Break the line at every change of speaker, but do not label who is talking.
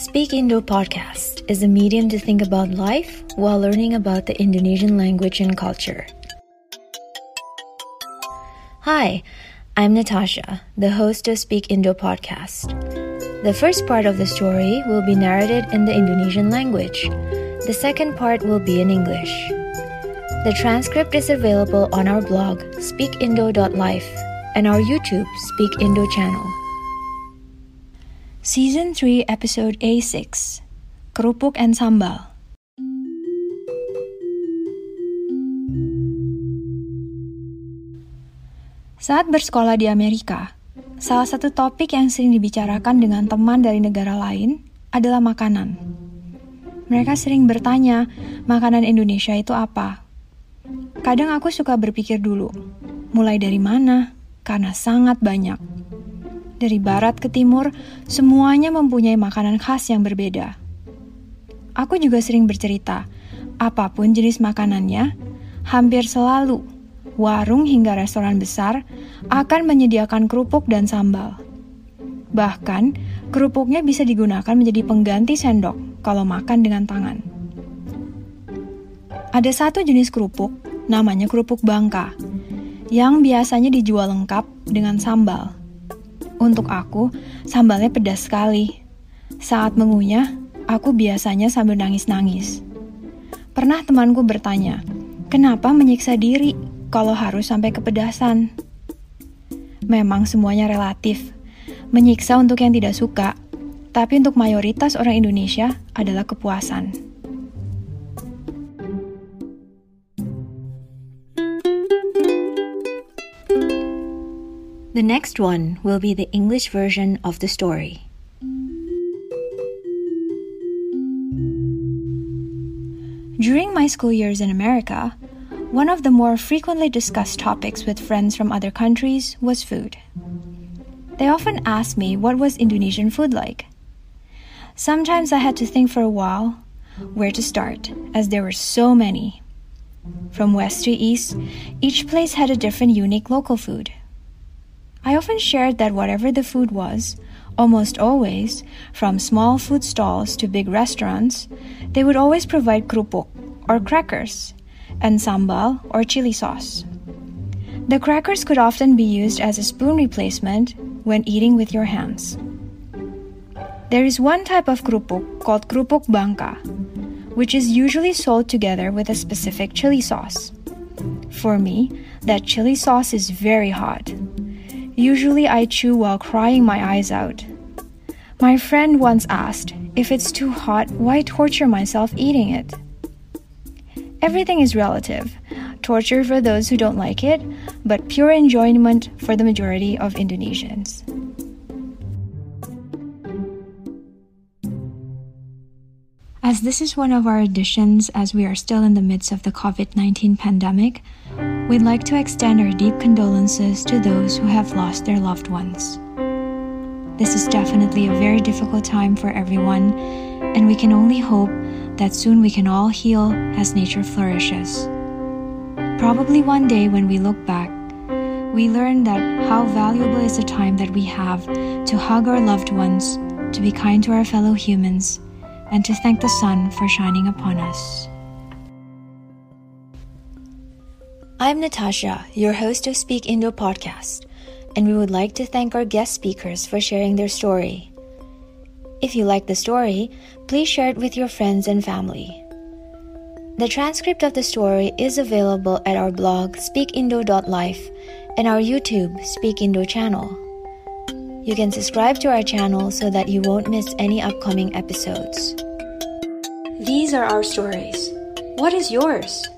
Speak Indo podcast is a medium to think about life while learning about the Indonesian language and culture. Hi, I'm Natasha, the host of Speak Indo podcast. The first part of the story will be narrated in the Indonesian language. The second part will be in English. The transcript is available on our blog, speakindo.life, and our YouTube, Speak Indo channel. Season 3, Episode A6 Kerupuk and Sambal. Saat bersekolah di Amerika, salah satu topik yang sering dibicarakan dengan teman dari negara lain adalah makanan. Mereka sering bertanya, makanan Indonesia itu apa? Kadang aku suka berpikir dulu, mulai dari mana? Karena sangat banyak. Dari barat ke timur, semuanya mempunyai makanan khas yang berbeda. Aku juga sering bercerita, apa pun jenis makanannya, hampir selalu warung hingga restoran besar akan menyediakan kerupuk dan sambal. Bahkan, kerupuknya bisa digunakan menjadi pengganti sendok kalau makan dengan tangan. Ada satu jenis kerupuk, namanya kerupuk bangka, yang biasanya dijual lengkap dengan sambal. Untuk aku, sambalnya pedas sekali. Saat mengunyah, aku biasanya sambil nangis-nangis. Pernah temanku bertanya, kenapa menyiksa diri kalau harus sampai kepedasan? Memang semuanya relatif. Menyiksa untuk yang tidak suka, tapi untuk mayoritas orang Indonesia adalah kepuasan. The next one will be the English version of the story. During my school years in America, one of the more frequently discussed topics with friends from other countries was food. They often asked me what was Indonesian food like. Sometimes I had to think for a while where to start, as there were so many. From west to east, each place had a different unique local food. I often shared that whatever the food was, almost always, from small food stalls to big restaurants, they would always provide kerupuk, or crackers, and sambal, or chili sauce. The crackers could often be used as a spoon replacement when eating with your hands. There is one type of kerupuk called kerupuk bangka, which is usually sold together with a specific chili sauce. For me, that chili sauce is very hot, Usually I chew while crying my eyes out. My friend once asked, if it's too hot, why torture myself eating it? Everything is relative. Torture for those who don't like it, but pure enjoyment for the majority of Indonesians. As this is one of our editions as we are still in the midst of the COVID 19 pandemic, We'd like to extend our deep condolences to those who have lost their loved ones. This is definitely a very difficult time for everyone, and we can only hope that soon we can all heal as nature flourishes. Probably one day when we look back, we learn that how valuable is the time that we have to hug our loved ones, to be kind to our fellow humans, and to thank the sun for shining upon us. I'm Natasha, your host of Speak Indo podcast, and we would like to thank our guest speakers for sharing their story. If you like the story, please share it with your friends and family. The transcript of the story is available at our blog speakindo.life and our YouTube Speak Indo channel. You can subscribe to our channel so that you won't miss any upcoming episodes. These are our stories. What is yours?